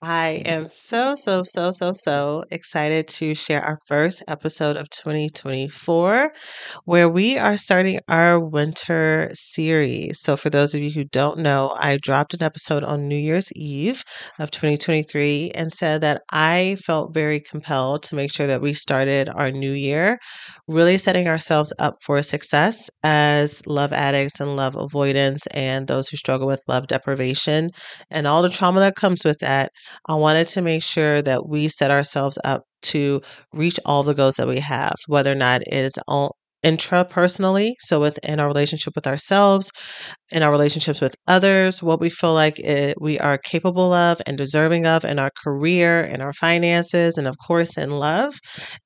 I am so, so, so, so, so excited to share our first episode of 2024, where we are starting our winter series. So, for those of you who don't know, I dropped an episode on New Year's Eve of 2023 and said that I felt very compelled to make sure that we started our new year really setting ourselves up for success as love addicts and love avoidance and those who struggle with love deprivation and all the trauma that comes with that I wanted to make sure that we set ourselves up to reach all the goals that we have, whether or not it is all intrapersonally, so within our relationship with ourselves, in our relationships with others, what we feel like it, we are capable of and deserving of in our career, in our finances, and of course in love.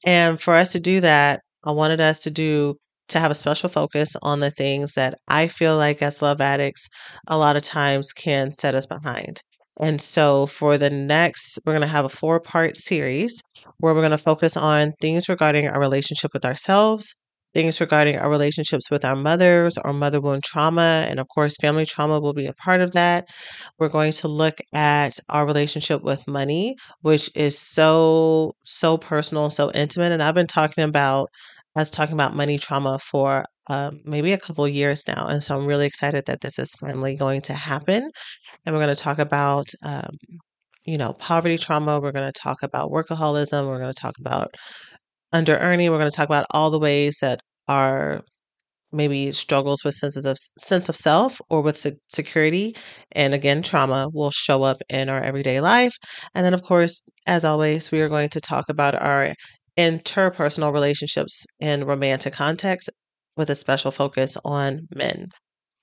And for us to do that, I wanted us to do to have a special focus on the things that I feel like as love addicts a lot of times can set us behind. And so for the next, we're going to have a four part series where we're going to focus on things regarding our relationship with ourselves, things regarding our relationships with our mothers our mother wound trauma. And of course, family trauma will be a part of that. We're going to look at our relationship with money, which is so, so personal, so intimate. And I've been talking about us talking about money trauma for um, maybe a couple years now. And so I'm really excited that this is finally going to happen. And we're going to talk about, um, you know, poverty trauma. We're going to talk about workaholism. We're going to talk about under earning. We're going to talk about all the ways that our maybe struggles with senses of sense of self or with se- security and again trauma will show up in our everyday life and then of course as always we are going to talk about our interpersonal relationships in romantic context with a special focus on men.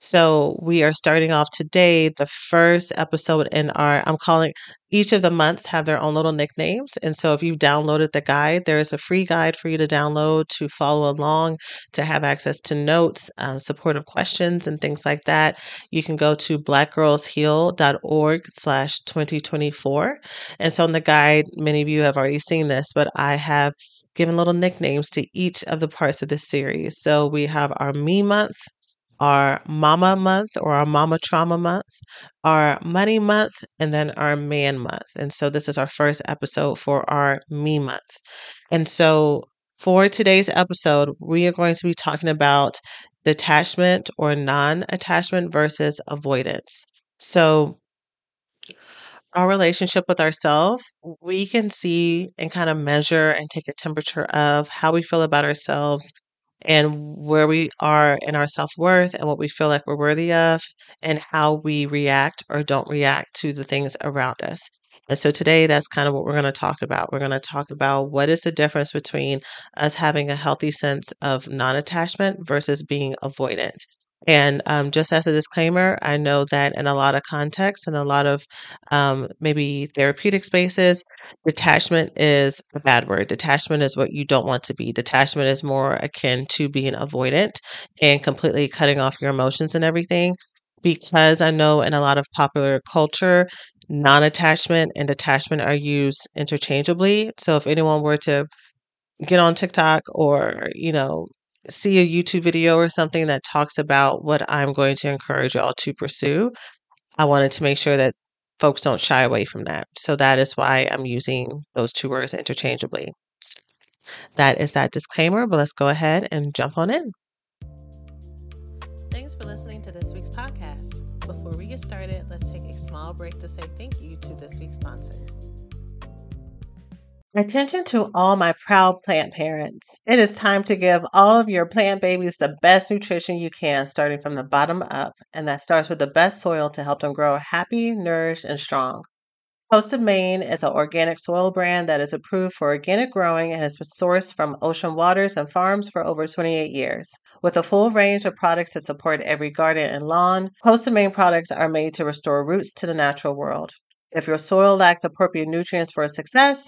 So we are starting off today, the first episode in our, I'm calling each of the months have their own little nicknames. And so if you've downloaded the guide, there is a free guide for you to download to follow along, to have access to notes, uh, supportive questions, and things like that. You can go to blackgirlsheal.org slash 2024. And so in the guide, many of you have already seen this, but I have given little nicknames to each of the parts of this series. So we have our Me Month, our Mama Month or our Mama Trauma Month, our Money Month, and then our Man Month. And so this is our first episode for our Me Month. And so for today's episode, we are going to be talking about detachment or non attachment versus avoidance. So, our relationship with ourselves, we can see and kind of measure and take a temperature of how we feel about ourselves and where we are in our self worth and what we feel like we're worthy of, and how we react or don't react to the things around us. And so today, that's kind of what we're going to talk about. We're going to talk about what is the difference between us having a healthy sense of non attachment versus being avoidant. And um, just as a disclaimer, I know that in a lot of contexts and a lot of um, maybe therapeutic spaces, detachment is a bad word. Detachment is what you don't want to be. Detachment is more akin to being avoidant and completely cutting off your emotions and everything. Because I know in a lot of popular culture, non attachment and detachment are used interchangeably. So if anyone were to get on TikTok or, you know, see a YouTube video or something that talks about what I'm going to encourage y'all to pursue, I wanted to make sure that folks don't shy away from that. So that is why I'm using those two words interchangeably. That is that disclaimer, but let's go ahead and jump on in. Thanks for listening to this week's podcast. Before we get started, let's take a small break to say thank you to this week's sponsors. Attention to all my proud plant parents. It is time to give all of your plant babies the best nutrition you can, starting from the bottom up, and that starts with the best soil to help them grow happy, nourished, and strong. Coast of Maine is an organic soil brand that is approved for organic growing and has been sourced from ocean waters and farms for over 28 years. With a full range of products to support every garden and lawn, Coast of Maine products are made to restore roots to the natural world. If your soil lacks appropriate nutrients for success,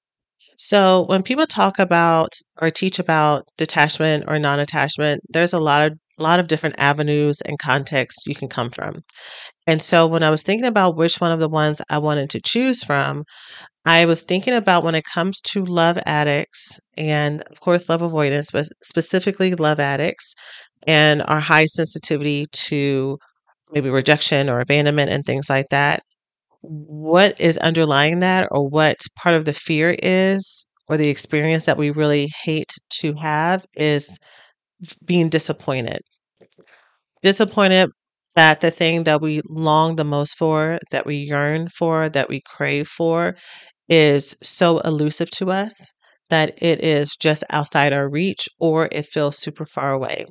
So, when people talk about or teach about detachment or non-attachment, there's a lot of a lot of different avenues and contexts you can come from. And so when I was thinking about which one of the ones I wanted to choose from, I was thinking about when it comes to love addicts and of course love avoidance, but specifically love addicts and our high sensitivity to maybe rejection or abandonment and things like that what is underlying that or what part of the fear is or the experience that we really hate to have is being disappointed. Disappointed that the thing that we long the most for, that we yearn for, that we crave for is so elusive to us that it is just outside our reach or it feels super far away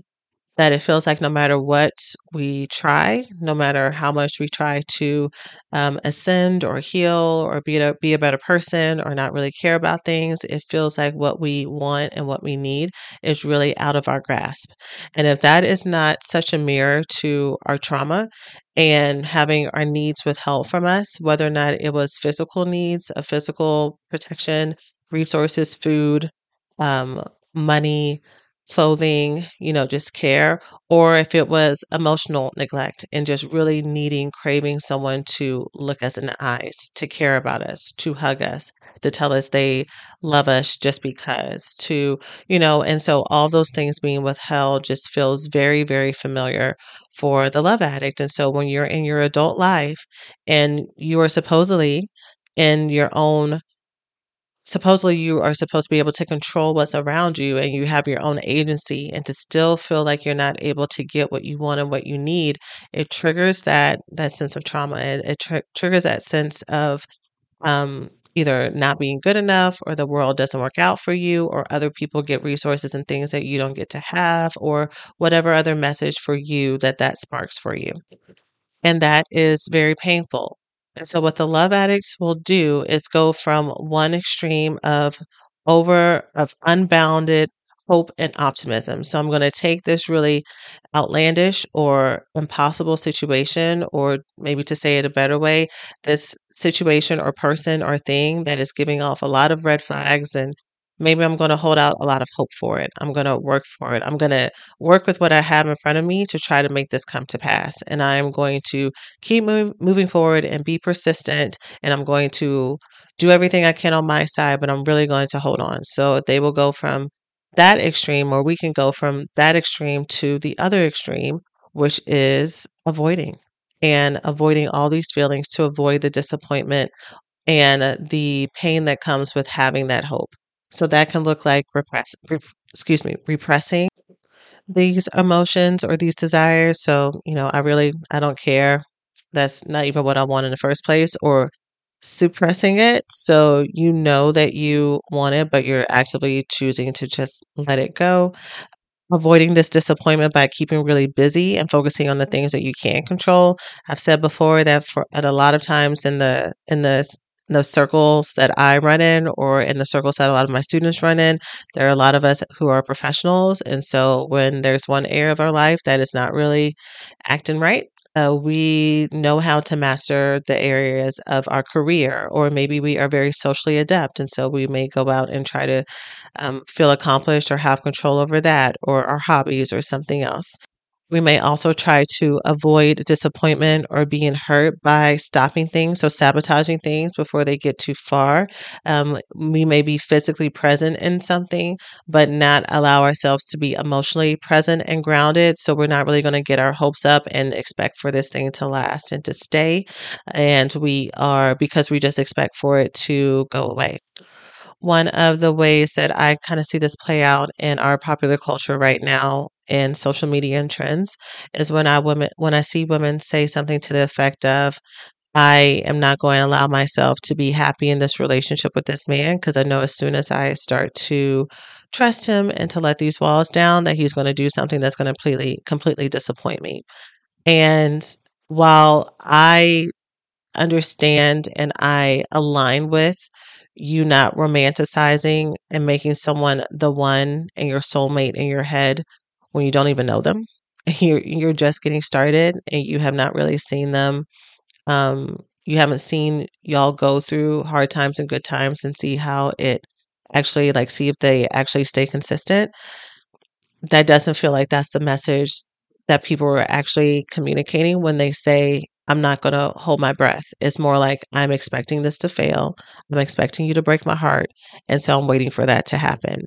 that it feels like no matter what we try, no matter how much we try to um, ascend or heal or be a, be a better person or not really care about things, it feels like what we want and what we need is really out of our grasp. And if that is not such a mirror to our trauma and having our needs withheld from us, whether or not it was physical needs, a physical protection, resources, food, um, money, clothing, you know, just care, or if it was emotional neglect and just really needing, craving someone to look us in the eyes, to care about us, to hug us, to tell us they love us just because, to, you know, and so all those things being withheld just feels very, very familiar for the love addict. And so when you're in your adult life and you are supposedly in your own supposedly you are supposed to be able to control what's around you and you have your own agency and to still feel like you're not able to get what you want and what you need it triggers that that sense of trauma it, it tr- triggers that sense of um, either not being good enough or the world doesn't work out for you or other people get resources and things that you don't get to have or whatever other message for you that that sparks for you. And that is very painful and so, what the love addicts will do is go from one extreme of over, of unbounded hope and optimism. So, I'm going to take this really outlandish or impossible situation, or maybe to say it a better way, this situation or person or thing that is giving off a lot of red flags and maybe I'm going to hold out a lot of hope for it. I'm going to work for it. I'm going to work with what I have in front of me to try to make this come to pass. And I'm going to keep move, moving forward and be persistent. And I'm going to do everything I can on my side, but I'm really going to hold on. So they will go from that extreme, or we can go from that extreme to the other extreme, which is avoiding and avoiding all these feelings to avoid the disappointment and the pain that comes with having that hope. So that can look like repress, rep, excuse me, repressing these emotions or these desires. So, you know, I really, I don't care. That's not even what I want in the first place, or suppressing it. So you know that you want it, but you're actively choosing to just let it go. Avoiding this disappointment by keeping really busy and focusing on the things that you can control. I've said before that for at a lot of times in the in the the circles that I run in or in the circles that a lot of my students run in, there are a lot of us who are professionals. And so when there's one area of our life that is not really acting right, uh, we know how to master the areas of our career, or maybe we are very socially adept. And so we may go out and try to um, feel accomplished or have control over that, or our hobbies, or something else. We may also try to avoid disappointment or being hurt by stopping things, so sabotaging things before they get too far. Um, we may be physically present in something, but not allow ourselves to be emotionally present and grounded. So we're not really going to get our hopes up and expect for this thing to last and to stay. And we are, because we just expect for it to go away one of the ways that I kind of see this play out in our popular culture right now in social media and trends is when I women when I see women say something to the effect of I am not going to allow myself to be happy in this relationship with this man because I know as soon as I start to trust him and to let these walls down that he's going to do something that's going to completely completely disappoint me. And while I understand and I align with you not romanticizing and making someone the one and your soulmate in your head when you don't even know them. You're you're just getting started and you have not really seen them. Um, you haven't seen y'all go through hard times and good times and see how it actually like see if they actually stay consistent. That doesn't feel like that's the message that people are actually communicating when they say I'm not going to hold my breath. It's more like I'm expecting this to fail. I'm expecting you to break my heart. And so I'm waiting for that to happen.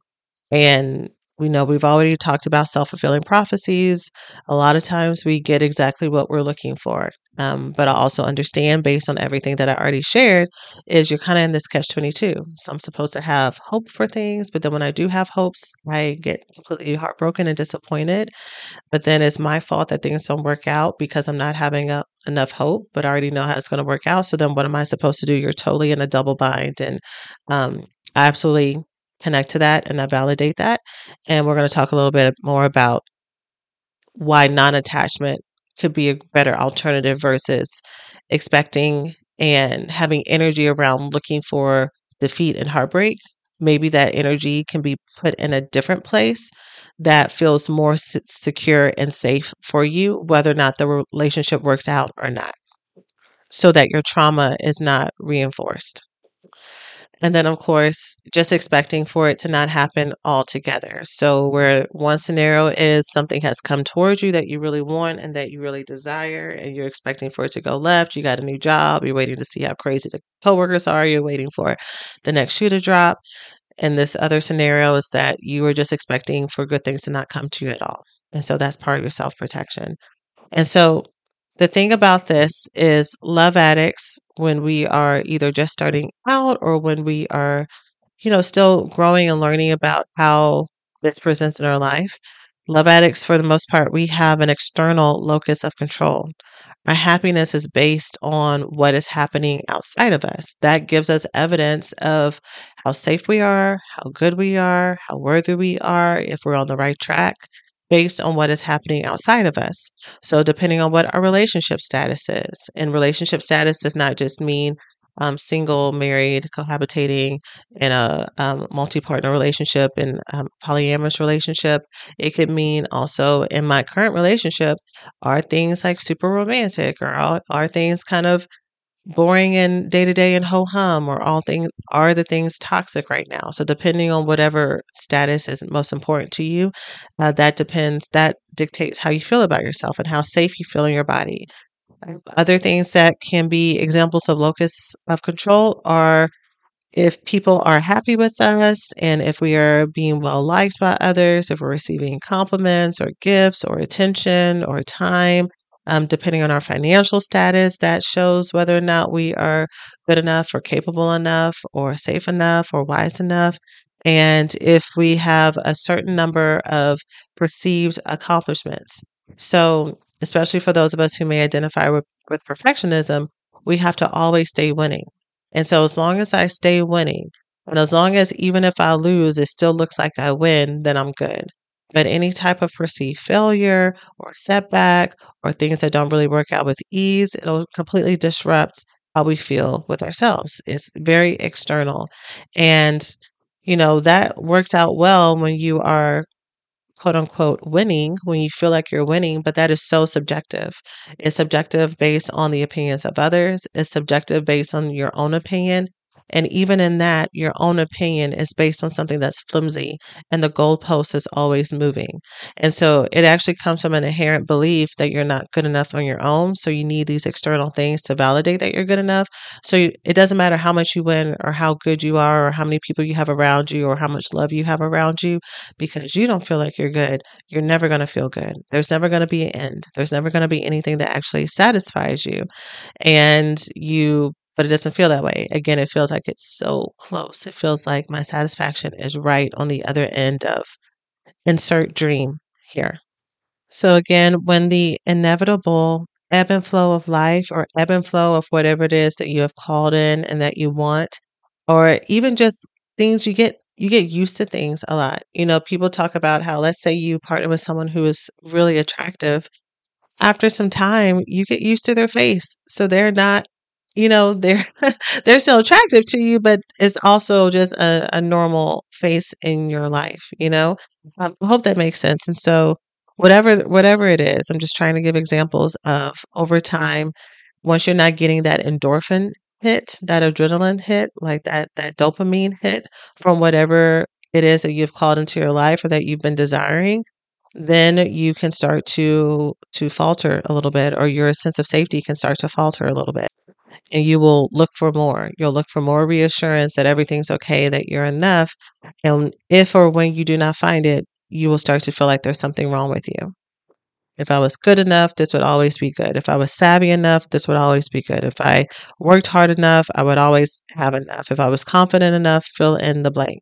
And we know we've already talked about self fulfilling prophecies. A lot of times we get exactly what we're looking for. Um, but I also understand, based on everything that I already shared, is you're kind of in this catch 22. So I'm supposed to have hope for things, but then when I do have hopes, I get completely heartbroken and disappointed. But then it's my fault that things don't work out because I'm not having a, enough hope, but I already know how it's going to work out. So then what am I supposed to do? You're totally in a double bind. And um, I absolutely connect to that and I validate that. And we're going to talk a little bit more about why non attachment could be a better alternative versus expecting and having energy around looking for defeat and heartbreak. Maybe that energy can be put in a different place that feels more secure and safe for you, whether or not the relationship works out or not, so that your trauma is not reinforced. And then, of course, just expecting for it to not happen altogether. So, where one scenario is something has come towards you that you really want and that you really desire, and you're expecting for it to go left. You got a new job, you're waiting to see how crazy the coworkers are, you're waiting for the next shoe to drop. And this other scenario is that you are just expecting for good things to not come to you at all. And so that's part of your self protection. And so the thing about this is love addicts, when we are either just starting out or when we are, you know, still growing and learning about how this presents in our life, love addicts, for the most part, we have an external locus of control. Our happiness is based on what is happening outside of us. That gives us evidence of how safe we are, how good we are, how worthy we are, if we're on the right track, based on what is happening outside of us. So, depending on what our relationship status is, and relationship status does not just mean um, single, married, cohabitating in a um, multi partner relationship, in um, polyamorous relationship. It could mean also in my current relationship, are things like super romantic or are, are things kind of boring and day to day and ho hum or all things are the things toxic right now. So depending on whatever status is most important to you uh, that depends that dictates how you feel about yourself and how safe you feel in your body. Other things that can be examples of locus of control are if people are happy with us and if we are being well liked by others, if we're receiving compliments or gifts or attention or time, um, depending on our financial status, that shows whether or not we are good enough or capable enough or safe enough or wise enough. And if we have a certain number of perceived accomplishments. So, especially for those of us who may identify with, with perfectionism, we have to always stay winning. And so, as long as I stay winning, and as long as even if I lose, it still looks like I win, then I'm good. But any type of perceived failure or setback or things that don't really work out with ease, it'll completely disrupt how we feel with ourselves. It's very external. And, you know, that works out well when you are quote unquote winning when you feel like you're winning, but that is so subjective. It's subjective based on the opinions of others, it's subjective based on your own opinion. And even in that, your own opinion is based on something that's flimsy and the goalpost is always moving. And so it actually comes from an inherent belief that you're not good enough on your own. So you need these external things to validate that you're good enough. So you, it doesn't matter how much you win or how good you are or how many people you have around you or how much love you have around you because you don't feel like you're good. You're never going to feel good. There's never going to be an end. There's never going to be anything that actually satisfies you. And you but it doesn't feel that way. Again, it feels like it's so close. It feels like my satisfaction is right on the other end of insert dream here. So, again, when the inevitable ebb and flow of life or ebb and flow of whatever it is that you have called in and that you want, or even just things you get you get used to things a lot. You know, people talk about how let's say you partner with someone who is really attractive. After some time, you get used to their face. So they're not you know they're they're still attractive to you but it's also just a, a normal face in your life you know? Um, i hope that makes sense. And so whatever whatever it is i'm just trying to give examples of over time once you're not getting that endorphin hit that adrenaline hit like that that dopamine hit from whatever it is that you've called into your life or that you've been desiring then you can start to to falter a little bit or your sense of safety can start to falter a little bit and you will look for more. You'll look for more reassurance that everything's okay, that you're enough. And if or when you do not find it, you will start to feel like there's something wrong with you. If I was good enough, this would always be good. If I was savvy enough, this would always be good. If I worked hard enough, I would always have enough. If I was confident enough, fill in the blank.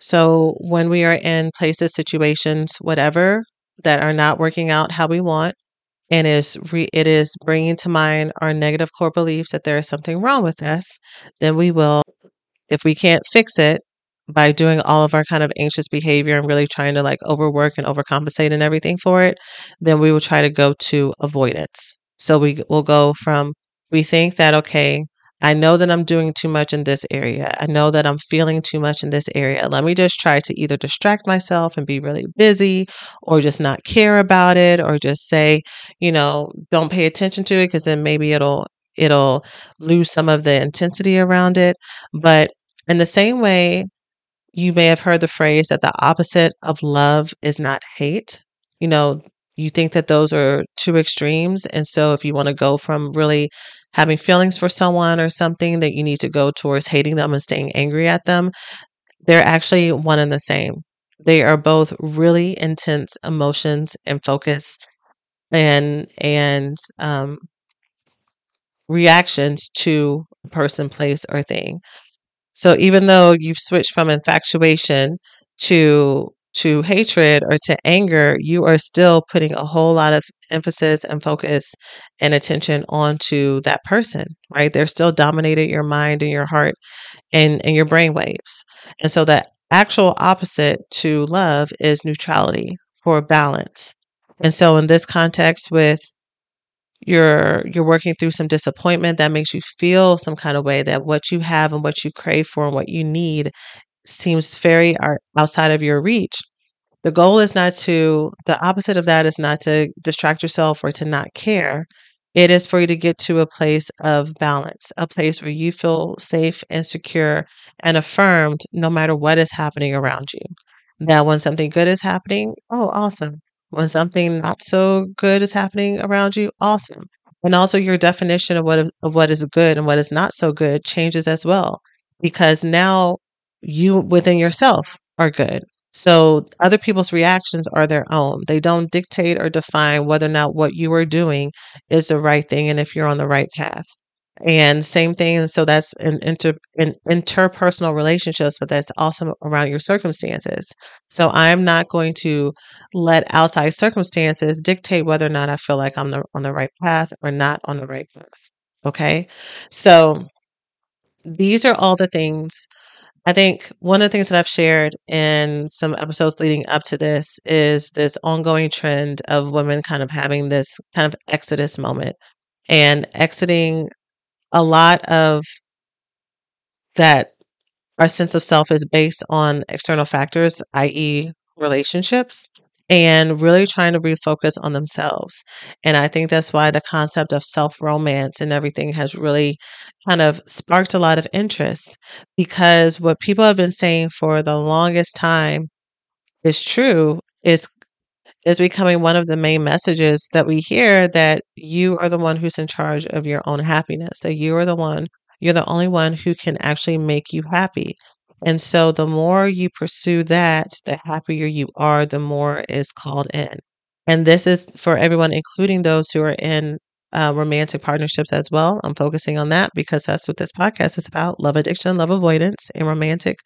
So when we are in places, situations, whatever, that are not working out how we want, and is re- it is bringing to mind our negative core beliefs that there is something wrong with us, then we will, if we can't fix it by doing all of our kind of anxious behavior and really trying to like overwork and overcompensate and everything for it, then we will try to go to avoidance. So we will go from we think that okay, I know that I'm doing too much in this area. I know that I'm feeling too much in this area. Let me just try to either distract myself and be really busy or just not care about it or just say, you know, don't pay attention to it because then maybe it'll it'll lose some of the intensity around it. But in the same way, you may have heard the phrase that the opposite of love is not hate. You know, you think that those are two extremes. And so if you want to go from really having feelings for someone or something that you need to go towards hating them and staying angry at them, they're actually one and the same. They are both really intense emotions and focus and and um, reactions to a person, place, or thing. So even though you've switched from infatuation to to hatred or to anger, you are still putting a whole lot of emphasis and focus and attention onto that person, right? They're still dominated your mind and your heart and, and your brain waves. And so the actual opposite to love is neutrality for balance. And so in this context with you're you're working through some disappointment that makes you feel some kind of way that what you have and what you crave for and what you need seems very uh, outside of your reach. The goal is not to, the opposite of that is not to distract yourself or to not care. It is for you to get to a place of balance, a place where you feel safe and secure and affirmed no matter what is happening around you. Now, when something good is happening, oh, awesome. When something not so good is happening around you, awesome. And also, your definition of what of what is good and what is not so good changes as well, because now you within yourself are good. So other people's reactions are their own. They don't dictate or define whether or not what you are doing is the right thing and if you're on the right path. And same thing. and So that's in, inter, in interpersonal relationships, but that's also around your circumstances. So I'm not going to let outside circumstances dictate whether or not I feel like I'm the, on the right path or not on the right path. Okay. So these are all the things I think one of the things that I've shared in some episodes leading up to this is this ongoing trend of women kind of having this kind of exodus moment and exiting a lot of that our sense of self is based on external factors, i.e., relationships, and really trying to refocus on themselves. And I think that's why the concept of self romance and everything has really kind of sparked a lot of interest because what people have been saying for the longest time is true is is becoming one of the main messages that we hear that you are the one who's in charge of your own happiness, that you are the one, you're the only one who can actually make you happy. And so the more you pursue that, the happier you are, the more is called in. And this is for everyone, including those who are in uh, romantic partnerships as well. I'm focusing on that because that's what this podcast is about love addiction, love avoidance, and romantic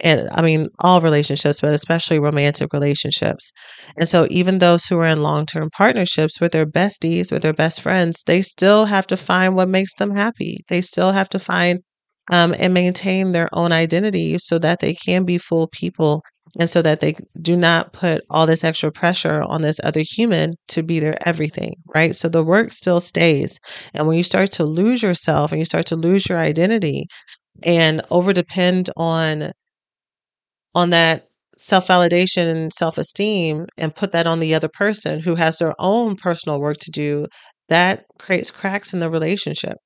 and I mean, all relationships, but especially romantic relationships. And so, even those who are in long term partnerships with their besties, with their best friends, they still have to find what makes them happy. They still have to find um, and maintain their own identity so that they can be full people and so that they do not put all this extra pressure on this other human to be their everything, right? So the work still stays. And when you start to lose yourself and you start to lose your identity and over depend on on that self validation and self esteem and put that on the other person who has their own personal work to do, that creates cracks in the relationship.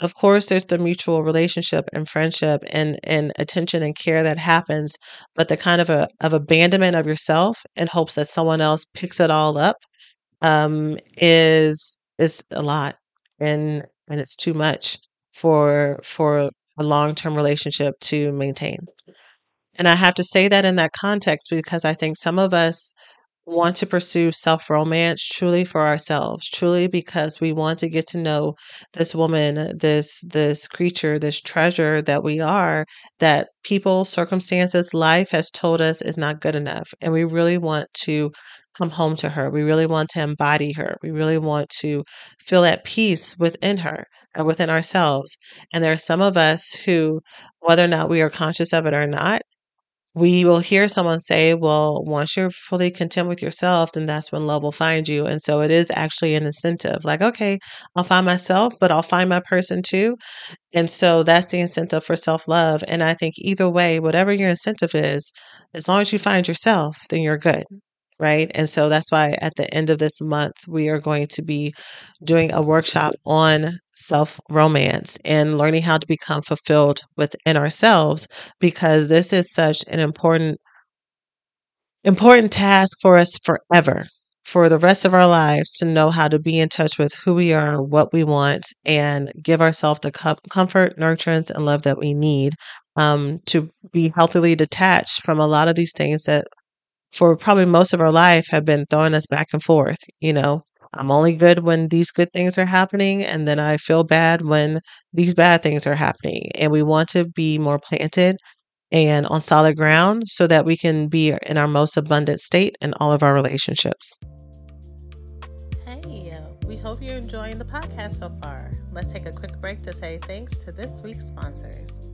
Of course, there's the mutual relationship and friendship and, and attention and care that happens, but the kind of a of abandonment of yourself in hopes that someone else picks it all up um, is is a lot, and and it's too much for for a long term relationship to maintain. And I have to say that in that context because I think some of us want to pursue self romance truly for ourselves, truly because we want to get to know this woman, this this creature, this treasure that we are, that people, circumstances, life has told us is not good enough. And we really want to come home to her. We really want to embody her. We really want to feel at peace within her and within ourselves. And there are some of us who, whether or not we are conscious of it or not, we will hear someone say, well, once you're fully content with yourself, then that's when love will find you. And so it is actually an incentive like, okay, I'll find myself, but I'll find my person too. And so that's the incentive for self love. And I think either way, whatever your incentive is, as long as you find yourself, then you're good right? And so that's why at the end of this month, we are going to be doing a workshop on self romance and learning how to become fulfilled within ourselves because this is such an important important task for us forever for the rest of our lives to know how to be in touch with who we are, what we want, and give ourselves the com- comfort, nurturance, and love that we need um, to be healthily detached from a lot of these things that for probably most of our life have been throwing us back and forth. You know, I'm only good when these good things are happening, and then I feel bad when these bad things are happening. And we want to be more planted and on solid ground so that we can be in our most abundant state in all of our relationships. Hey, uh, we hope you're enjoying the podcast so far. Let's take a quick break to say thanks to this week's sponsors.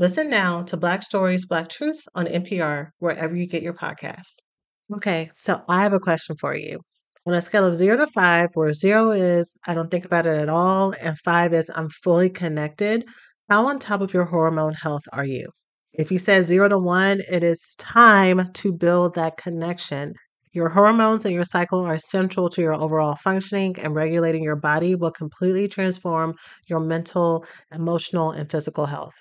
Listen now to Black Stories, Black Truths on NPR, wherever you get your podcasts. Okay, so I have a question for you. On a scale of zero to five, where zero is I don't think about it at all, and five is I'm fully connected, how on top of your hormone health are you? If you said zero to one, it is time to build that connection. Your hormones and your cycle are central to your overall functioning, and regulating your body will completely transform your mental, emotional, and physical health.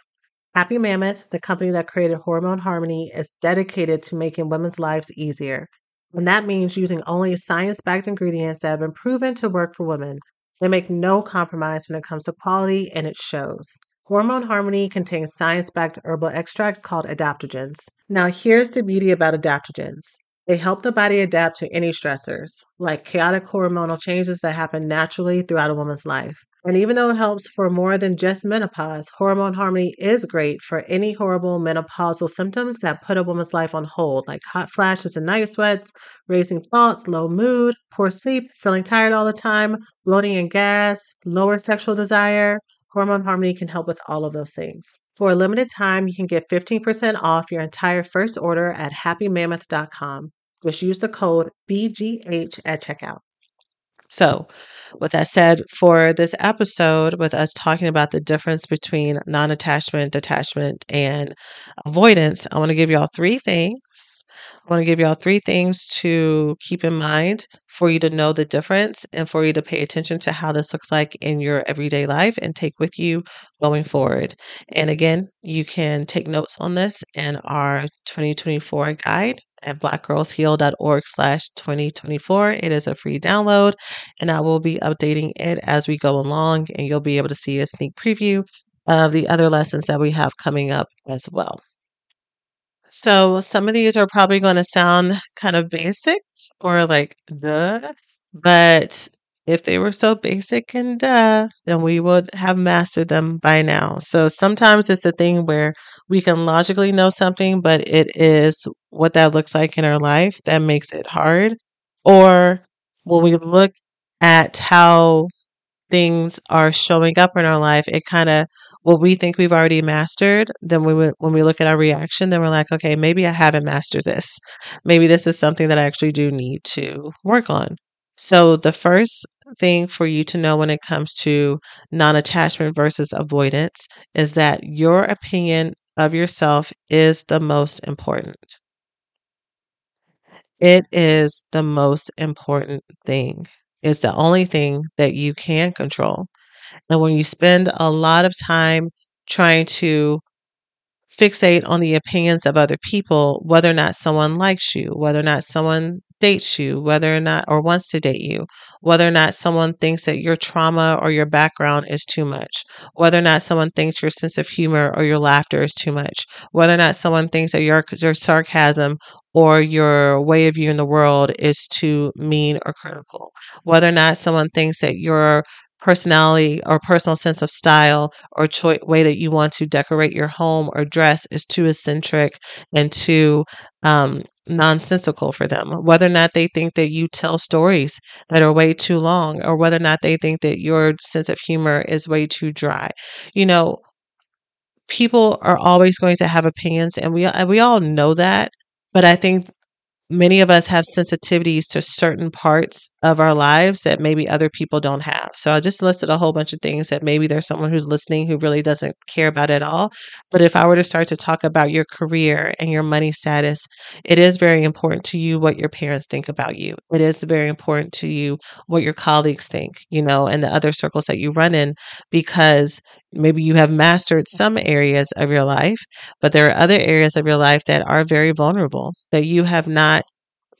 Happy Mammoth, the company that created Hormone Harmony, is dedicated to making women's lives easier. And that means using only science backed ingredients that have been proven to work for women. They make no compromise when it comes to quality, and it shows. Hormone Harmony contains science backed herbal extracts called adaptogens. Now, here's the beauty about adaptogens they help the body adapt to any stressors, like chaotic hormonal changes that happen naturally throughout a woman's life. And even though it helps for more than just menopause, Hormone Harmony is great for any horrible menopausal symptoms that put a woman's life on hold, like hot flashes and night sweats, racing thoughts, low mood, poor sleep, feeling tired all the time, bloating and gas, lower sexual desire. Hormone Harmony can help with all of those things. For a limited time, you can get 15% off your entire first order at happymammoth.com. Just use the code BGH at checkout. So, with that said, for this episode, with us talking about the difference between non attachment, detachment, and avoidance, I want to give y'all three things. I want to give y'all three things to keep in mind for you to know the difference and for you to pay attention to how this looks like in your everyday life and take with you going forward. And again, you can take notes on this in our 2024 guide at blackgirlsheal.org slash 2024. It is a free download and I will be updating it as we go along and you'll be able to see a sneak preview of the other lessons that we have coming up as well. So some of these are probably going to sound kind of basic or like duh, but if they were so basic and duh, then we would have mastered them by now. So sometimes it's the thing where we can logically know something, but it is what that looks like in our life that makes it hard. Or when we look at how things are showing up in our life, it kind of what we think we've already mastered. Then we when we look at our reaction, then we're like, okay, maybe I haven't mastered this. Maybe this is something that I actually do need to work on. So the first thing for you to know when it comes to non-attachment versus avoidance is that your opinion of yourself is the most important. It is the most important thing. It's the only thing that you can control. And when you spend a lot of time trying to fixate on the opinions of other people, whether or not someone likes you, whether or not someone dates you, whether or not, or wants to date you, whether or not someone thinks that your trauma or your background is too much, whether or not someone thinks your sense of humor or your laughter is too much, whether or not someone thinks that your, your sarcasm or your way of viewing the world is too mean or critical, whether or not someone thinks that your personality or personal sense of style or cho- way that you want to decorate your home or dress is too eccentric and too um, nonsensical for them. Whether or not they think that you tell stories that are way too long, or whether or not they think that your sense of humor is way too dry. You know, people are always going to have opinions, and we we all know that. But I think many of us have sensitivities to certain parts of our lives that maybe other people don't have. So I just listed a whole bunch of things that maybe there's someone who's listening who really doesn't care about at all. But if I were to start to talk about your career and your money status, it is very important to you what your parents think about you. It is very important to you what your colleagues think, you know, and the other circles that you run in because maybe you have mastered some areas of your life, but there are other areas of your life that are very vulnerable that you have not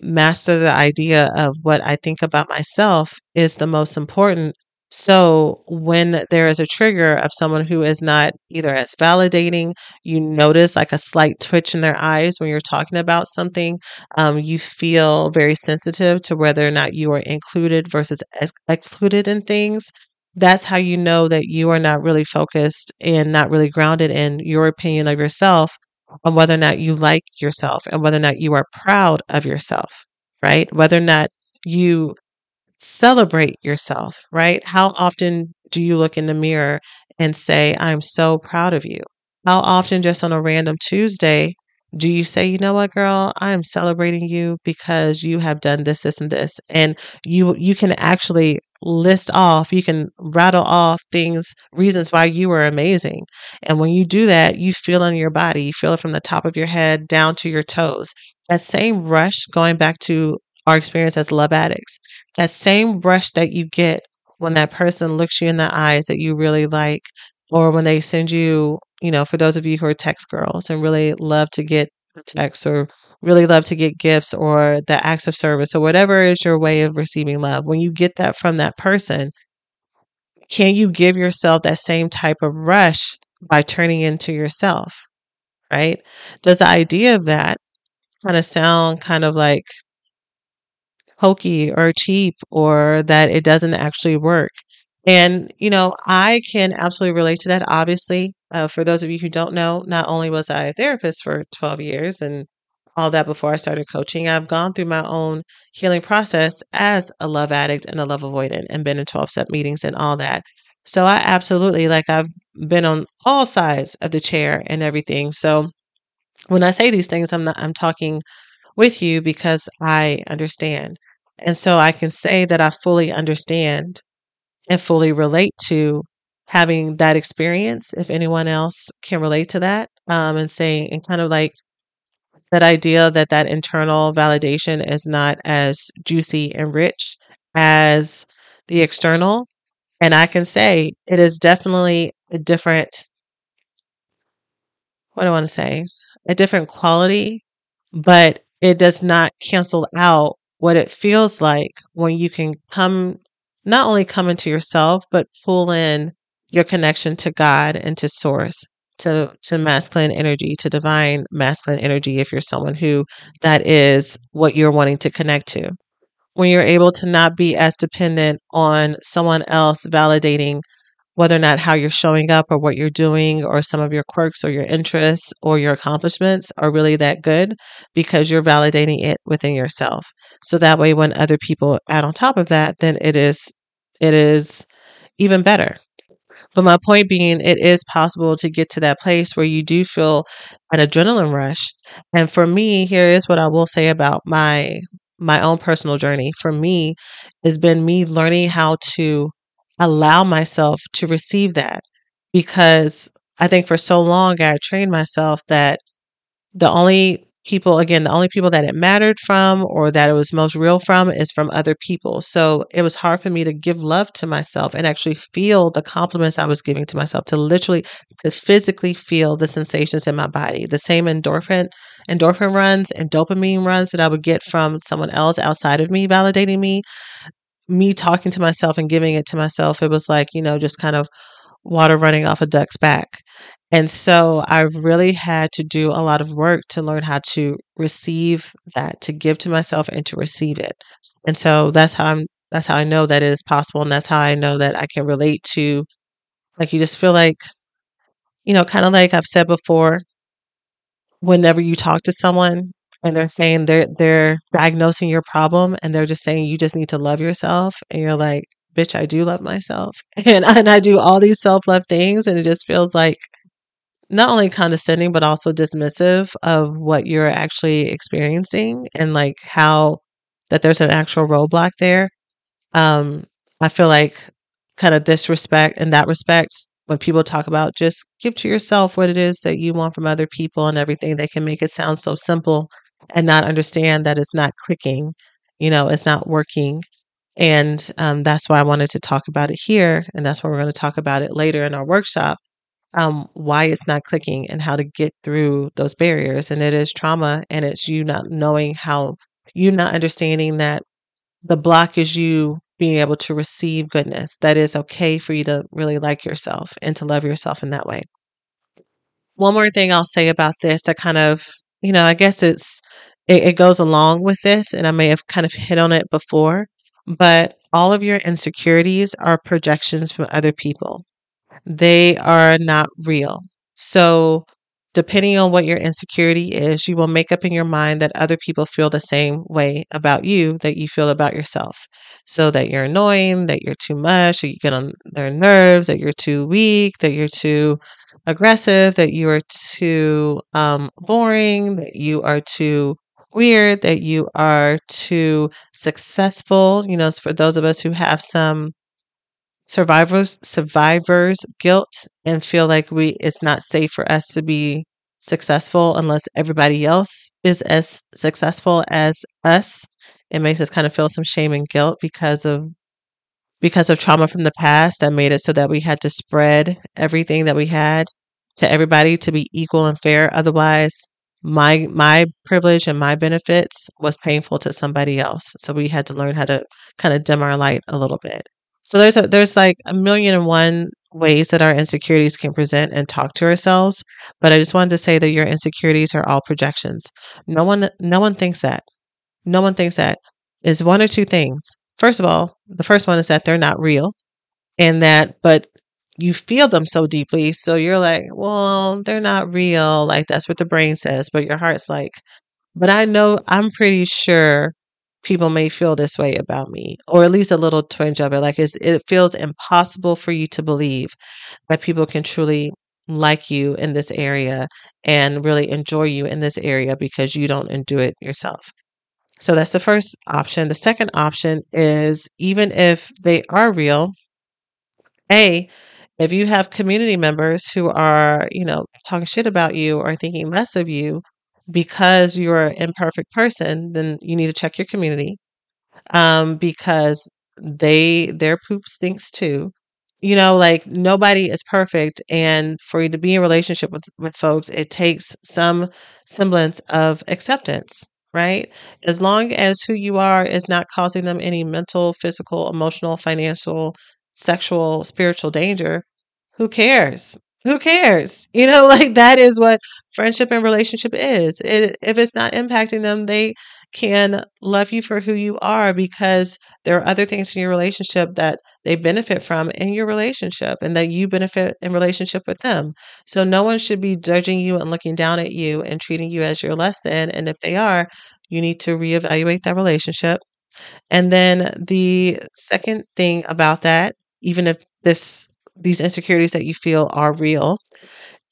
mastered the idea of what I think about myself is the most important. So when there is a trigger of someone who is not either as validating, you notice like a slight twitch in their eyes when you're talking about something, um, you feel very sensitive to whether or not you are included versus ex- excluded in things that's how you know that you are not really focused and not really grounded in your opinion of yourself on whether or not you like yourself and whether or not you are proud of yourself, right? Whether or not you celebrate yourself, right? How often do you look in the mirror and say, I'm so proud of you? How often, just on a random Tuesday, do you say, you know what, girl, I am celebrating you because you have done this, this, and this? And you you can actually list off, you can rattle off things, reasons why you were amazing. And when you do that, you feel in your body, you feel it from the top of your head down to your toes. That same rush, going back to our experience as love addicts, that same rush that you get when that person looks you in the eyes that you really like, or when they send you, you know, for those of you who are text girls and really love to get the text or really love to get gifts or the acts of service or whatever is your way of receiving love, when you get that from that person, can you give yourself that same type of rush by turning into yourself? Right? Does the idea of that kind of sound kind of like hokey or cheap or that it doesn't actually work? And, you know, I can absolutely relate to that. Obviously, uh, for those of you who don't know, not only was I a therapist for 12 years and all that before I started coaching, I've gone through my own healing process as a love addict and a love avoidant and been in 12 step meetings and all that. So I absolutely, like, I've been on all sides of the chair and everything. So when I say these things, I'm not, I'm talking with you because I understand. And so I can say that I fully understand and fully relate to having that experience if anyone else can relate to that um, and saying and kind of like that idea that that internal validation is not as juicy and rich as the external. And i can say it is definitely a different what do i want to say? A different quality but it does not cancel out what it feels like when you can come not only come into yourself, but pull in your connection to God and to source, to, to masculine energy, to divine masculine energy, if you're someone who that is what you're wanting to connect to. When you're able to not be as dependent on someone else validating whether or not how you're showing up or what you're doing or some of your quirks or your interests or your accomplishments are really that good because you're validating it within yourself. So that way when other people add on top of that, then it is it is even better. But my point being, it is possible to get to that place where you do feel an adrenaline rush. And for me, here is what I will say about my my own personal journey. For me, has been me learning how to allow myself to receive that because I think for so long I trained myself that the only people again the only people that it mattered from or that it was most real from is from other people. So it was hard for me to give love to myself and actually feel the compliments i was giving to myself to literally to physically feel the sensations in my body. The same endorphin endorphin runs and dopamine runs that i would get from someone else outside of me validating me. Me talking to myself and giving it to myself it was like you know just kind of water running off a duck's back and so I really had to do a lot of work to learn how to receive that, to give to myself and to receive it. And so that's how I'm that's how I know that it is possible and that's how I know that I can relate to like you just feel like you know, kind of like I've said before, whenever you talk to someone and they're saying they're they're diagnosing your problem and they're just saying you just need to love yourself and you're like, bitch, I do love myself. And and I do all these self-love things and it just feels like not only condescending but also dismissive of what you're actually experiencing and like how that there's an actual roadblock there. Um i feel like kind of this respect and that respect when people talk about just give to yourself what it is that you want from other people and everything they can make it sound so simple and not understand that it's not clicking you know it's not working. And um, that's why i wanted to talk about it here and that's why we're going to talk about it later in our workshop um, why it's not clicking and how to get through those barriers. And it is trauma and it's you not knowing how, you not understanding that the block is you being able to receive goodness, that is okay for you to really like yourself and to love yourself in that way. One more thing I'll say about this that kind of, you know, I guess it's, it, it goes along with this, and I may have kind of hit on it before, but all of your insecurities are projections from other people they are not real. So depending on what your insecurity is, you will make up in your mind that other people feel the same way about you that you feel about yourself. So that you're annoying, that you're too much, that you get on their nerves, that you're too weak, that you're too aggressive, that you are too um, boring, that you are too weird, that you are too successful. You know, for those of us who have some survivors survivors guilt and feel like we it's not safe for us to be successful unless everybody else is as successful as us. It makes us kind of feel some shame and guilt because of because of trauma from the past that made it so that we had to spread everything that we had to everybody to be equal and fair. Otherwise my my privilege and my benefits was painful to somebody else. So we had to learn how to kind of dim our light a little bit so there's a, there's like a million and one ways that our insecurities can present and talk to ourselves. But I just wanted to say that your insecurities are all projections. No one no one thinks that. No one thinks that is one or two things. First of all, the first one is that they're not real, and that but you feel them so deeply, so you're like, well, they're not real. Like that's what the brain says, but your heart's like, but I know I'm pretty sure people may feel this way about me, or at least a little twinge of it. Like it feels impossible for you to believe that people can truly like you in this area and really enjoy you in this area because you don't do it yourself. So that's the first option. The second option is even if they are real, A, if you have community members who are, you know, talking shit about you or thinking less of you, because you're an imperfect person, then you need to check your community um, because they their poop stinks too. You know, like nobody is perfect, and for you to be in relationship with with folks, it takes some semblance of acceptance, right? As long as who you are is not causing them any mental, physical, emotional, financial, sexual, spiritual danger, who cares? Who cares? You know, like that is what friendship and relationship is. It, if it's not impacting them, they can love you for who you are because there are other things in your relationship that they benefit from in your relationship and that you benefit in relationship with them. So no one should be judging you and looking down at you and treating you as you're less than. And if they are, you need to reevaluate that relationship. And then the second thing about that, even if this these insecurities that you feel are real,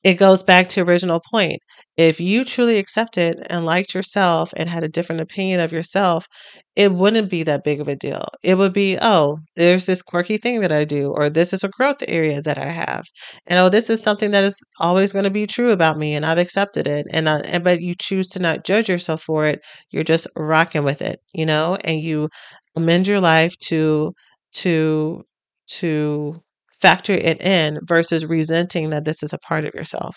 it goes back to original point. If you truly accepted and liked yourself and had a different opinion of yourself, it wouldn't be that big of a deal. It would be, oh, there's this quirky thing that I do, or this is a growth area that I have, and oh, this is something that is always going to be true about me, and I've accepted it. And, I, and but you choose to not judge yourself for it. You're just rocking with it, you know, and you amend your life to to to factor it in versus resenting that this is a part of yourself.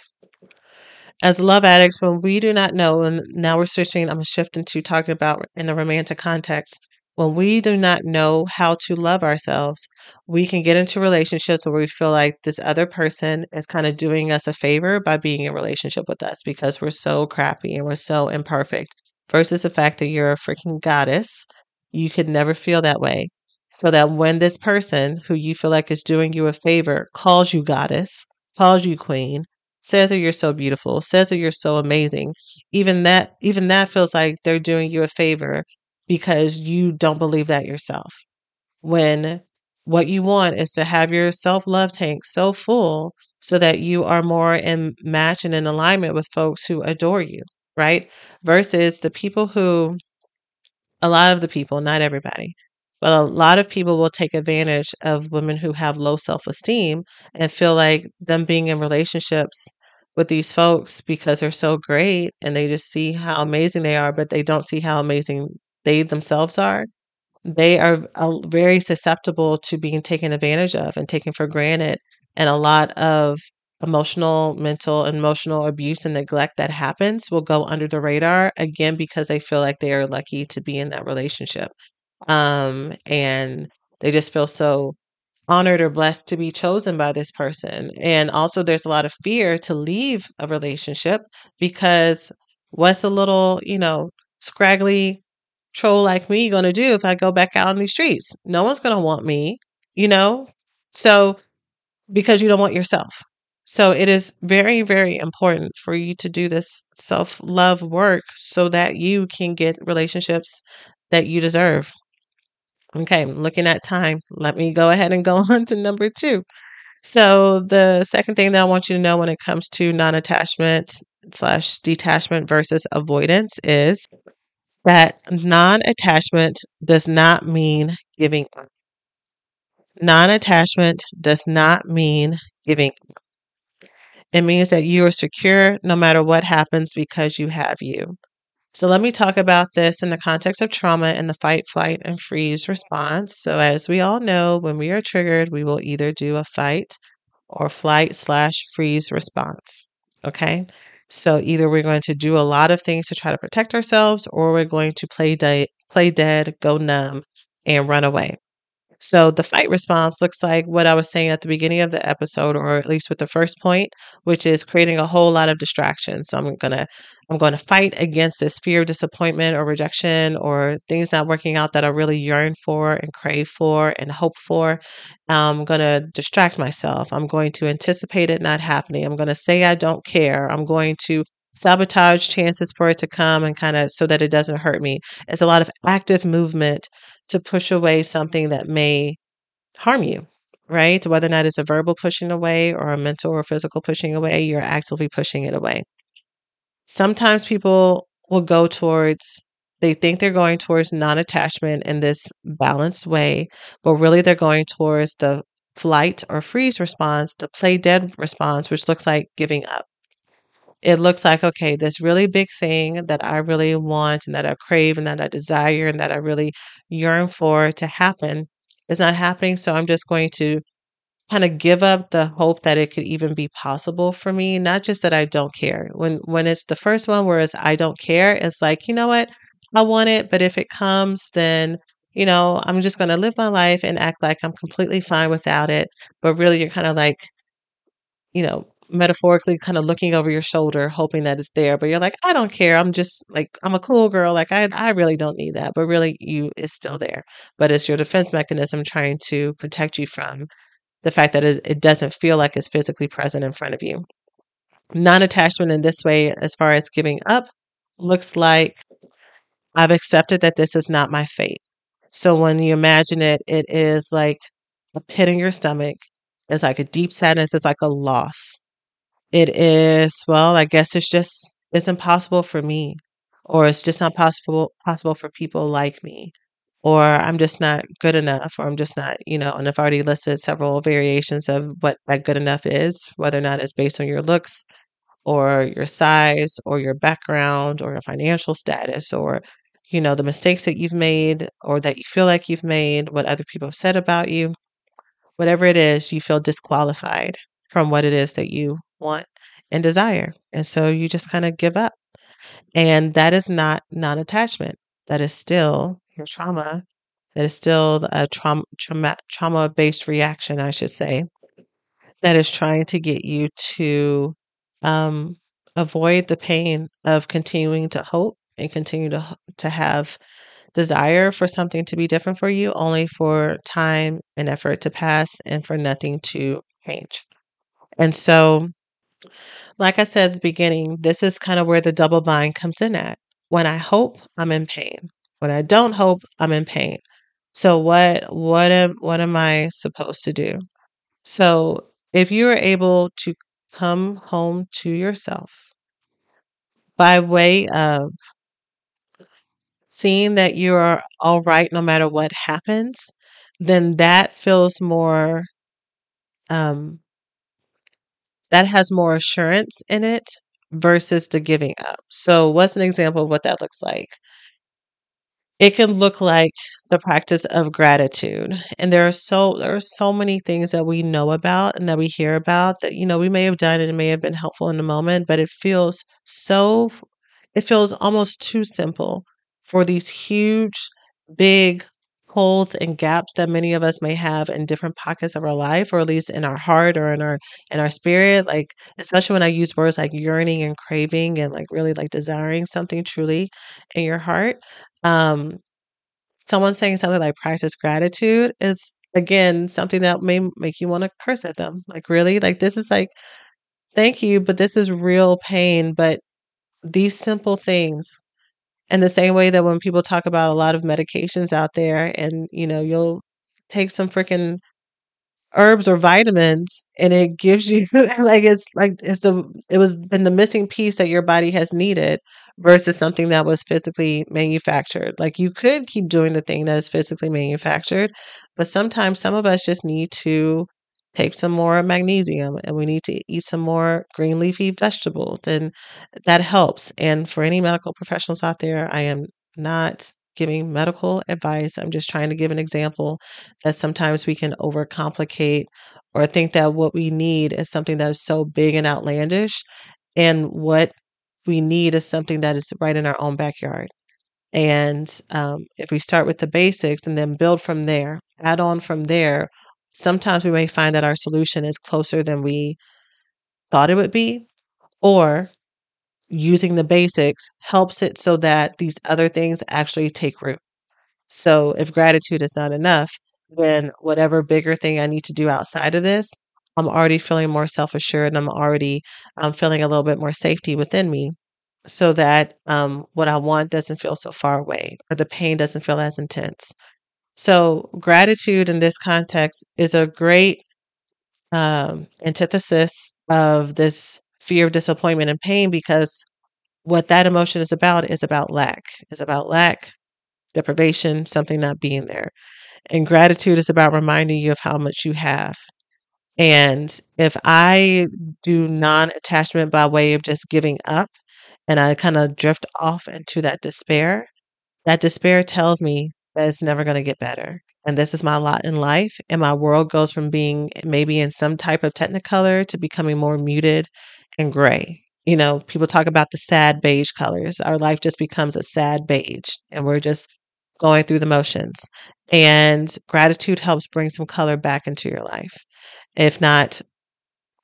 As love addicts, when we do not know, and now we're switching, I'm shifting to talking about in a romantic context. When we do not know how to love ourselves, we can get into relationships where we feel like this other person is kind of doing us a favor by being in relationship with us because we're so crappy and we're so imperfect. Versus the fact that you're a freaking goddess, you could never feel that way so that when this person who you feel like is doing you a favor calls you goddess, calls you queen, says that you're so beautiful, says that you're so amazing, even that even that feels like they're doing you a favor because you don't believe that yourself. When what you want is to have your self-love tank so full so that you are more in match and in alignment with folks who adore you, right? Versus the people who a lot of the people, not everybody, but a lot of people will take advantage of women who have low self esteem and feel like them being in relationships with these folks because they're so great and they just see how amazing they are, but they don't see how amazing they themselves are. They are very susceptible to being taken advantage of and taken for granted. And a lot of emotional, mental, emotional abuse and neglect that happens will go under the radar again because they feel like they are lucky to be in that relationship. Um, and they just feel so honored or blessed to be chosen by this person. And also, there's a lot of fear to leave a relationship because what's a little, you know, scraggly troll like me going to do if I go back out on these streets? No one's going to want me, you know? So, because you don't want yourself. So it is very, very important for you to do this self love work so that you can get relationships that you deserve. Okay, looking at time. Let me go ahead and go on to number two. So the second thing that I want you to know when it comes to non-attachment slash detachment versus avoidance is that non-attachment does not mean giving up. Non-attachment does not mean giving up. It means that you are secure no matter what happens because you have you. So let me talk about this in the context of trauma and the fight, flight, and freeze response. So as we all know, when we are triggered, we will either do a fight or flight slash freeze response. Okay. So either we're going to do a lot of things to try to protect ourselves, or we're going to play de- play dead, go numb, and run away. So the fight response looks like what I was saying at the beginning of the episode, or at least with the first point, which is creating a whole lot of distractions. So I'm gonna I'm going to fight against this fear of disappointment or rejection or things not working out that I really yearn for and crave for and hope for. I'm going to distract myself. I'm going to anticipate it not happening. I'm going to say I don't care. I'm going to sabotage chances for it to come and kind of so that it doesn't hurt me. It's a lot of active movement to push away something that may harm you, right? Whether or not it's a verbal pushing away or a mental or physical pushing away, you're actively pushing it away. Sometimes people will go towards, they think they're going towards non attachment in this balanced way, but really they're going towards the flight or freeze response, the play dead response, which looks like giving up it looks like okay this really big thing that i really want and that i crave and that i desire and that i really yearn for to happen is not happening so i'm just going to kind of give up the hope that it could even be possible for me not just that i don't care. When when it's the first one where it's i don't care it's like you know what? I want it but if it comes then you know i'm just going to live my life and act like i'm completely fine without it. But really you're kind of like you know metaphorically kind of looking over your shoulder hoping that it's there but you're like i don't care. I'm just like i'm a cool girl. Like i i really don't need that. But really you it's still there. But it's your defense mechanism trying to protect you from the fact that it, it doesn't feel like it's physically present in front of you. Non-attachment in this way as far as giving up looks like i've accepted that this is not my fate. So when you imagine it it is like a pit in your stomach. It's like a deep sadness. It's like a loss it is, well, I guess it's just it's impossible for me or it's just not possible possible for people like me or I'm just not good enough or I'm just not, you know, and I've already listed several variations of what that good enough is, whether or not it's based on your looks or your size or your background or your financial status or you know the mistakes that you've made or that you feel like you've made, what other people have said about you. Whatever it is, you feel disqualified from what it is that you want and desire. And so you just kind of give up. And that is not non attachment. That is still your trauma. That is still a trauma trauma based reaction, I should say, that is trying to get you to um, avoid the pain of continuing to hope and continue to to have desire for something to be different for you, only for time and effort to pass and for nothing to change. And so, like I said at the beginning, this is kind of where the double bind comes in at. When I hope, I'm in pain. When I don't hope, I'm in pain. So what what am what am I supposed to do? So if you are able to come home to yourself by way of seeing that you are all right no matter what happens, then that feels more um that has more assurance in it versus the giving up. So, what's an example of what that looks like? It can look like the practice of gratitude. And there are so there are so many things that we know about and that we hear about that you know we may have done and it may have been helpful in the moment, but it feels so it feels almost too simple for these huge big holes and gaps that many of us may have in different pockets of our life or at least in our heart or in our in our spirit like especially when i use words like yearning and craving and like really like desiring something truly in your heart um someone saying something like practice gratitude is again something that may make you want to curse at them like really like this is like thank you, but this is real pain. But these simple things, and the same way that when people talk about a lot of medications out there, and you know, you'll take some freaking herbs or vitamins and it gives you like it's like it's the it was been the missing piece that your body has needed versus something that was physically manufactured. Like you could keep doing the thing that is physically manufactured but sometimes some of us just need to take some more magnesium and we need to eat some more green leafy vegetables and that helps and for any medical professionals out there i am not giving medical advice. I'm just trying to give an example that sometimes we can overcomplicate or think that what we need is something that is so big and outlandish. And what we need is something that is right in our own backyard. And um, if we start with the basics and then build from there, add on from there, sometimes we may find that our solution is closer than we thought it would be. Or using the basics helps it so that these other things actually take root. So if gratitude is not enough, then whatever bigger thing I need to do outside of this, I'm already feeling more self assured and I'm already um, feeling a little bit more safety within me so that um, what I want doesn't feel so far away or the pain doesn't feel as intense. So, gratitude in this context is a great um, antithesis of this fear of disappointment and pain because what that emotion is about is about lack, is about lack, deprivation, something not being there. And gratitude is about reminding you of how much you have. And if I do non attachment by way of just giving up and I kind of drift off into that despair, that despair tells me that it's never going to get better. And this is my lot in life. And my world goes from being eh, maybe in some type of technicolor to becoming more muted and gray. You know, people talk about the sad beige colors. Our life just becomes a sad beige, and we're just going through the motions. And gratitude helps bring some color back into your life. If not,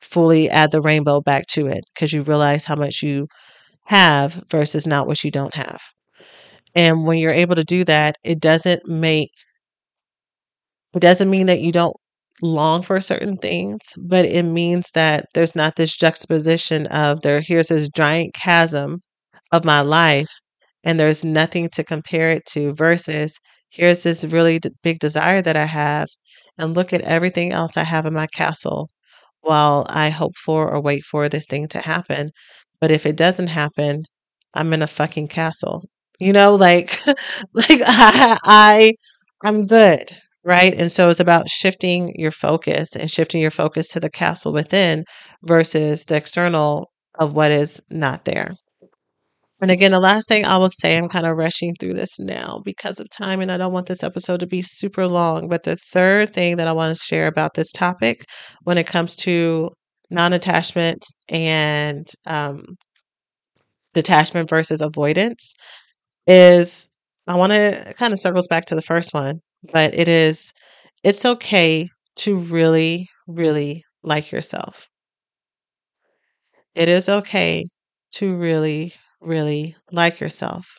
fully add the rainbow back to it because you realize how much you have versus not what you don't have. And when you're able to do that, it doesn't make it doesn't mean that you don't long for certain things, but it means that there's not this juxtaposition of there, here's this giant chasm of my life, and there's nothing to compare it to, versus here's this really d- big desire that I have, and look at everything else I have in my castle while I hope for or wait for this thing to happen. But if it doesn't happen, I'm in a fucking castle. You know, like like I, I I'm good right? And so it's about shifting your focus and shifting your focus to the castle within versus the external of what is not there. And again, the last thing I will say, I'm kind of rushing through this now because of time, and I don't want this episode to be super long. But the third thing that I want to share about this topic when it comes to non attachment and um, detachment versus avoidance is I want to kind of circles back to the first one, but it is it's okay to really, really like yourself. It is okay to really, really like yourself.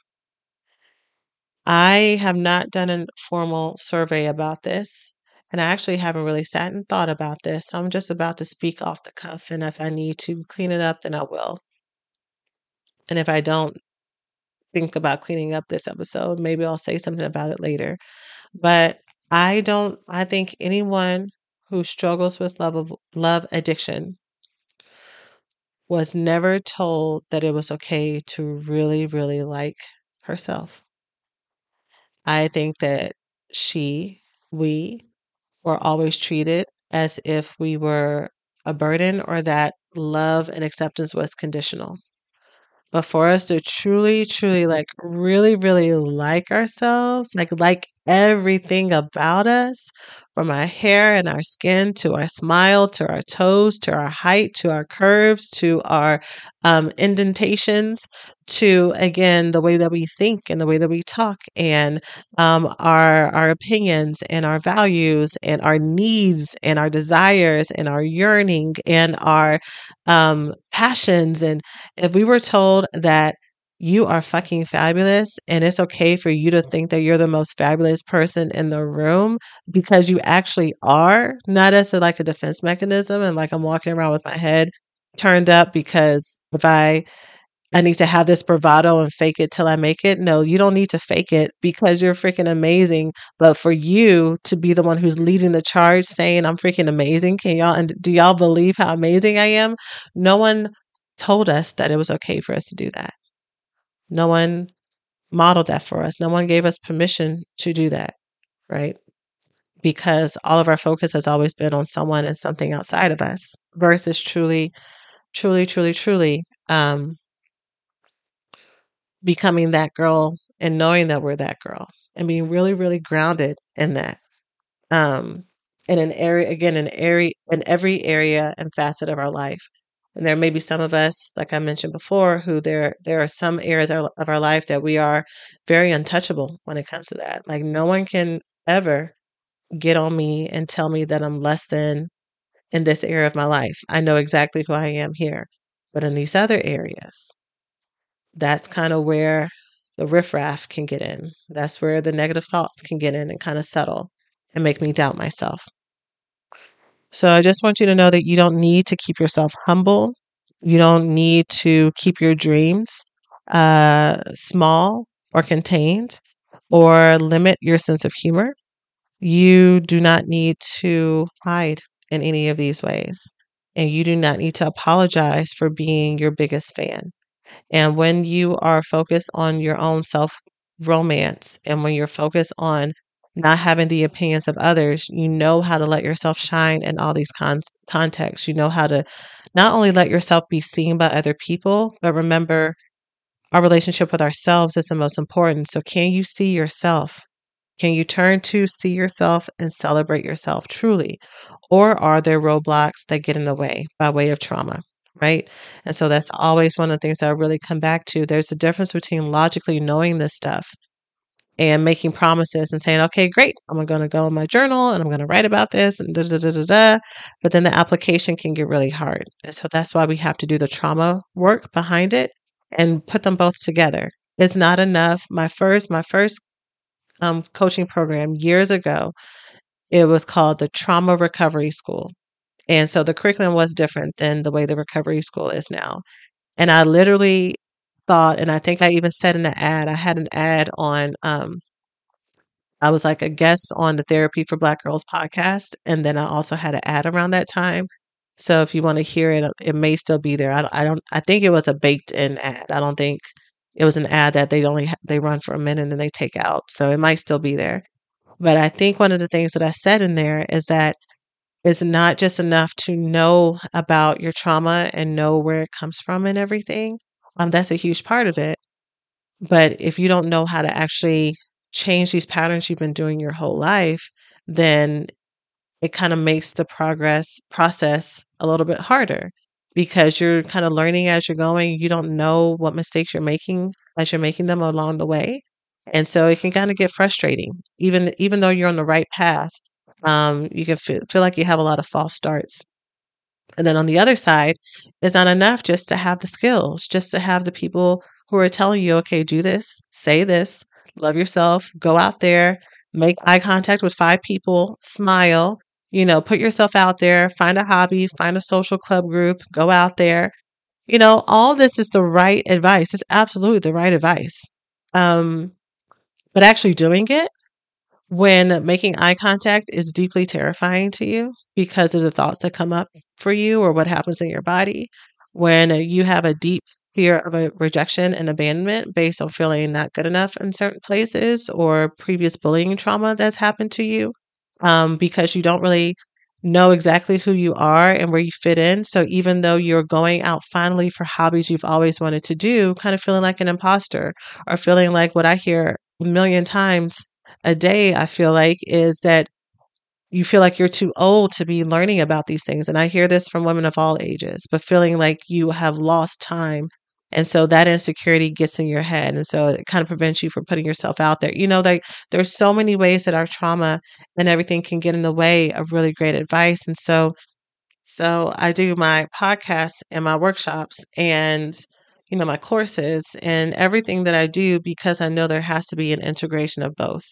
I have not done a formal survey about this, and I actually haven't really sat and thought about this. So I'm just about to speak off the cuff, and if I need to clean it up, then I will. And if I don't think about cleaning up this episode, maybe I'll say something about it later. But I don't I think anyone who struggles with love of love addiction was never told that it was okay to really, really like herself. I think that she, we were always treated as if we were a burden or that love and acceptance was conditional. But for us to truly, truly like really, really like ourselves, like like everything about us, from our hair and our skin to our smile to our toes to our height to our curves to our um, indentations to again the way that we think and the way that we talk and um, our our opinions and our values and our needs and our desires and our yearning and our um, passions. And if we were told that you are fucking fabulous and it's okay for you to think that you're the most fabulous person in the room because you actually are not as a, like a defense mechanism and like i'm walking around with my head turned up because if I I need to have this bravado and fake it till I make it. No, you don't need to fake it because you're freaking amazing. But for you to be the one who's leading the charge saying I'm freaking amazing, can y'all and do y'all believe how amazing I am? No one told us that it was okay for us to do that. No one modeled that for us. No one gave us permission to do that, right? Because all of our focus has always been on someone and something outside of us versus truly, truly, truly, truly um, becoming that girl and knowing that we're that girl and being really, really grounded in that. Um, in an area, again, in area, in every area and facet of our life. And there may be some of us, like I mentioned before, who there there are some areas of our life that we are very untouchable when it comes to that. Like no one can ever get on me and tell me that I'm less than in this area of my life. I know exactly who I am here. But in these other areas, that's kind of where the riffraff can get in. That's where the negative thoughts can get in and kind of settle and make me doubt myself. So I just want you to know that you don't need to keep yourself humble. You don't need to keep your dreams uh, small or contained or limit your sense of humor. You do not need to hide in any of these ways. And you do not need to apologize for being your biggest fan. And when you are focused on your own self romance and when you're focused on not having the opinions of others, you know how to let yourself shine in all these con- contexts. You know how to not only let yourself be seen by other people, but remember our relationship with ourselves is the most important. So, can you see yourself? Can you turn to see yourself and celebrate yourself truly? Or are there roadblocks that get in the way by way of trauma? Right. And so that's always one of the things that I really come back to. There's a difference between logically knowing this stuff and making promises and saying, okay, great, I'm going to go in my journal and I'm going to write about this and da da da da da. But then the application can get really hard. And so that's why we have to do the trauma work behind it and put them both together. It's not enough. My first, my first um, coaching program years ago, it was called the Trauma Recovery School. And so the curriculum was different than the way the recovery school is now. And I literally thought, and I think I even said in the ad, I had an ad on, um, I was like a guest on the Therapy for Black Girls podcast. And then I also had an ad around that time. So if you want to hear it, it may still be there. I I don't, I think it was a baked in ad. I don't think it was an ad that they only, they run for a minute and then they take out. So it might still be there. But I think one of the things that I said in there is that it's not just enough to know about your trauma and know where it comes from and everything. Um, that's a huge part of it. But if you don't know how to actually change these patterns you've been doing your whole life, then it kind of makes the progress process a little bit harder because you're kind of learning as you're going. You don't know what mistakes you're making as you're making them along the way. And so it can kind of get frustrating, even even though you're on the right path. Um, you can feel, feel like you have a lot of false starts. And then on the other side, it's not enough just to have the skills, just to have the people who are telling you, okay, do this, say this, love yourself, go out there, make eye contact with five people, smile, you know, put yourself out there, find a hobby, find a social club group, go out there. You know, all this is the right advice. It's absolutely the right advice. Um, but actually doing it when making eye contact is deeply terrifying to you because of the thoughts that come up for you or what happens in your body, when you have a deep fear of rejection and abandonment based on feeling not good enough in certain places or previous bullying trauma that's happened to you, um, because you don't really know exactly who you are and where you fit in. So even though you're going out finally for hobbies you've always wanted to do, kind of feeling like an imposter or feeling like what I hear a million times a day, I feel like, is that you feel like you're too old to be learning about these things. And I hear this from women of all ages, but feeling like you have lost time. And so that insecurity gets in your head. And so it kind of prevents you from putting yourself out there. You know, like there's so many ways that our trauma and everything can get in the way of really great advice. And so so I do my podcasts and my workshops and you know my courses and everything that I do because I know there has to be an integration of both.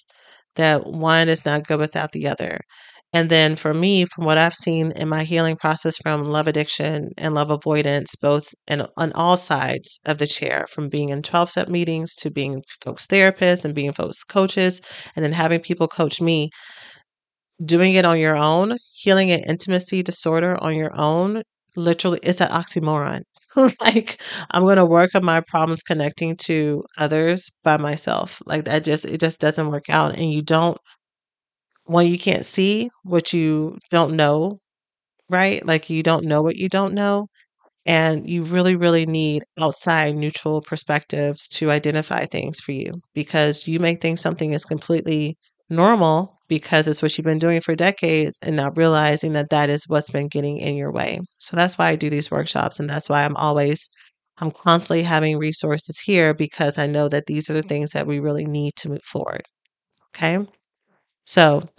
That one is not good without the other. And then for me, from what I've seen in my healing process from love addiction and love avoidance, both in, on all sides of the chair, from being in 12 step meetings to being folks therapists and being folks coaches, and then having people coach me, doing it on your own, healing an intimacy disorder on your own, literally, it's an oxymoron. like I'm going to work on my problems connecting to others by myself. Like that just it just doesn't work out and you don't when you can't see what you don't know, right? Like you don't know what you don't know. And you really, really need outside neutral perspectives to identify things for you because you may think something is completely normal because it's what you've been doing for decades and not realizing that that is what's been getting in your way. So that's why I do these workshops and that's why I'm always I'm constantly having resources here because I know that these are the things that we really need to move forward. Okay? So,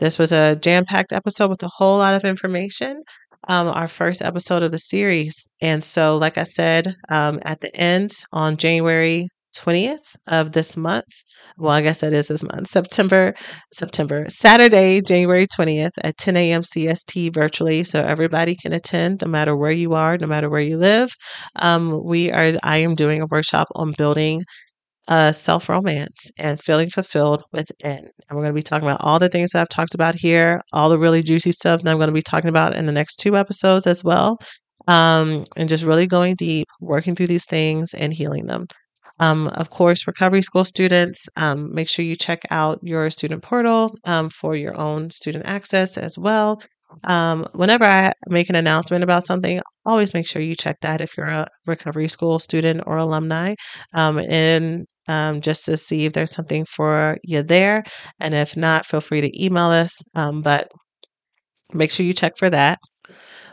this was a jam packed episode with a whole lot of information. Um, our first episode of the series. And so, like I said, um, at the end on January 20th of this month, well, I guess that is this month, September, September, Saturday, January 20th at 10 a.m. CST virtually. So everybody can attend no matter where you are, no matter where you live. Um, we are, I am doing a workshop on building uh, self romance and feeling fulfilled within. And we're going to be talking about all the things that I've talked about here, all the really juicy stuff that I'm going to be talking about in the next two episodes as well. Um, and just really going deep, working through these things and healing them. Um, of course, recovery school students, um, make sure you check out your student portal um, for your own student access as well. Um, whenever I make an announcement about something, always make sure you check that if you're a recovery school student or alumni, um, and um, just to see if there's something for you there. And if not, feel free to email us. But make sure you check for that.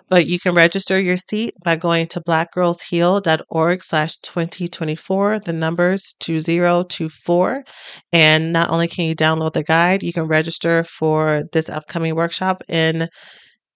But you can register your seat by going to blackgirlsheal.org slash 2024. The number's 2024. And not only can you download the guide, you can register for this upcoming workshop in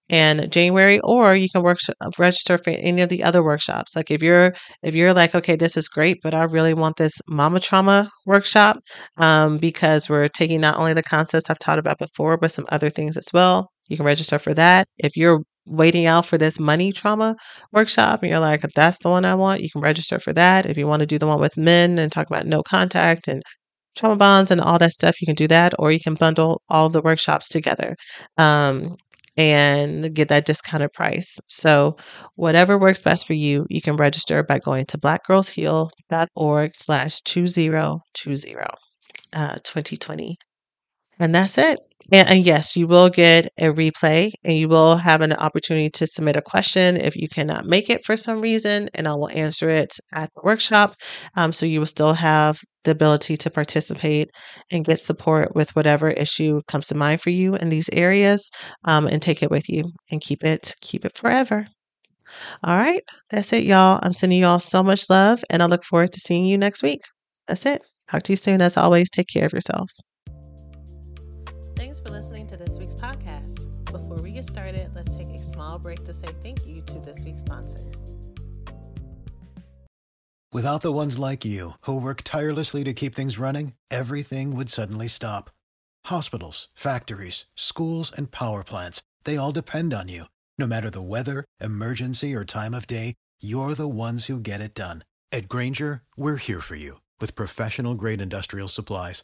in January, or you can work, register for any of the other workshops. Like if you're if you're like, okay, this is great, but I really want this mama trauma workshop um, because we're taking not only the concepts I've taught about before, but some other things as well. You can register for that. If you're waiting out for this money trauma workshop and you're like, that's the one I want, you can register for that. If you want to do the one with men and talk about no contact and trauma bonds and all that stuff, you can do that, or you can bundle all the workshops together. Um, and get that discounted price. So whatever works best for you, you can register by going to blackgirlsheal.org slash 2020 uh, 2020. And that's it. And, and, yes, you will get a replay and you will have an opportunity to submit a question if you cannot make it for some reason, and I will answer it at the workshop. Um, so you will still have the ability to participate and get support with whatever issue comes to mind for you in these areas um, and take it with you and keep it keep it forever. All right, that's it, y'all. I'm sending you all so much love and I look forward to seeing you next week. That's it. Talk to you soon. As always, take care of yourselves for listening to this week's podcast. Before we get started, let's take a small break to say thank you to this week's sponsors. Without the ones like you, who work tirelessly to keep things running, everything would suddenly stop. Hospitals, factories, schools, and power plants, they all depend on you. No matter the weather, emergency, or time of day, you're the ones who get it done. At Grainger, we're here for you with professional grade industrial supplies.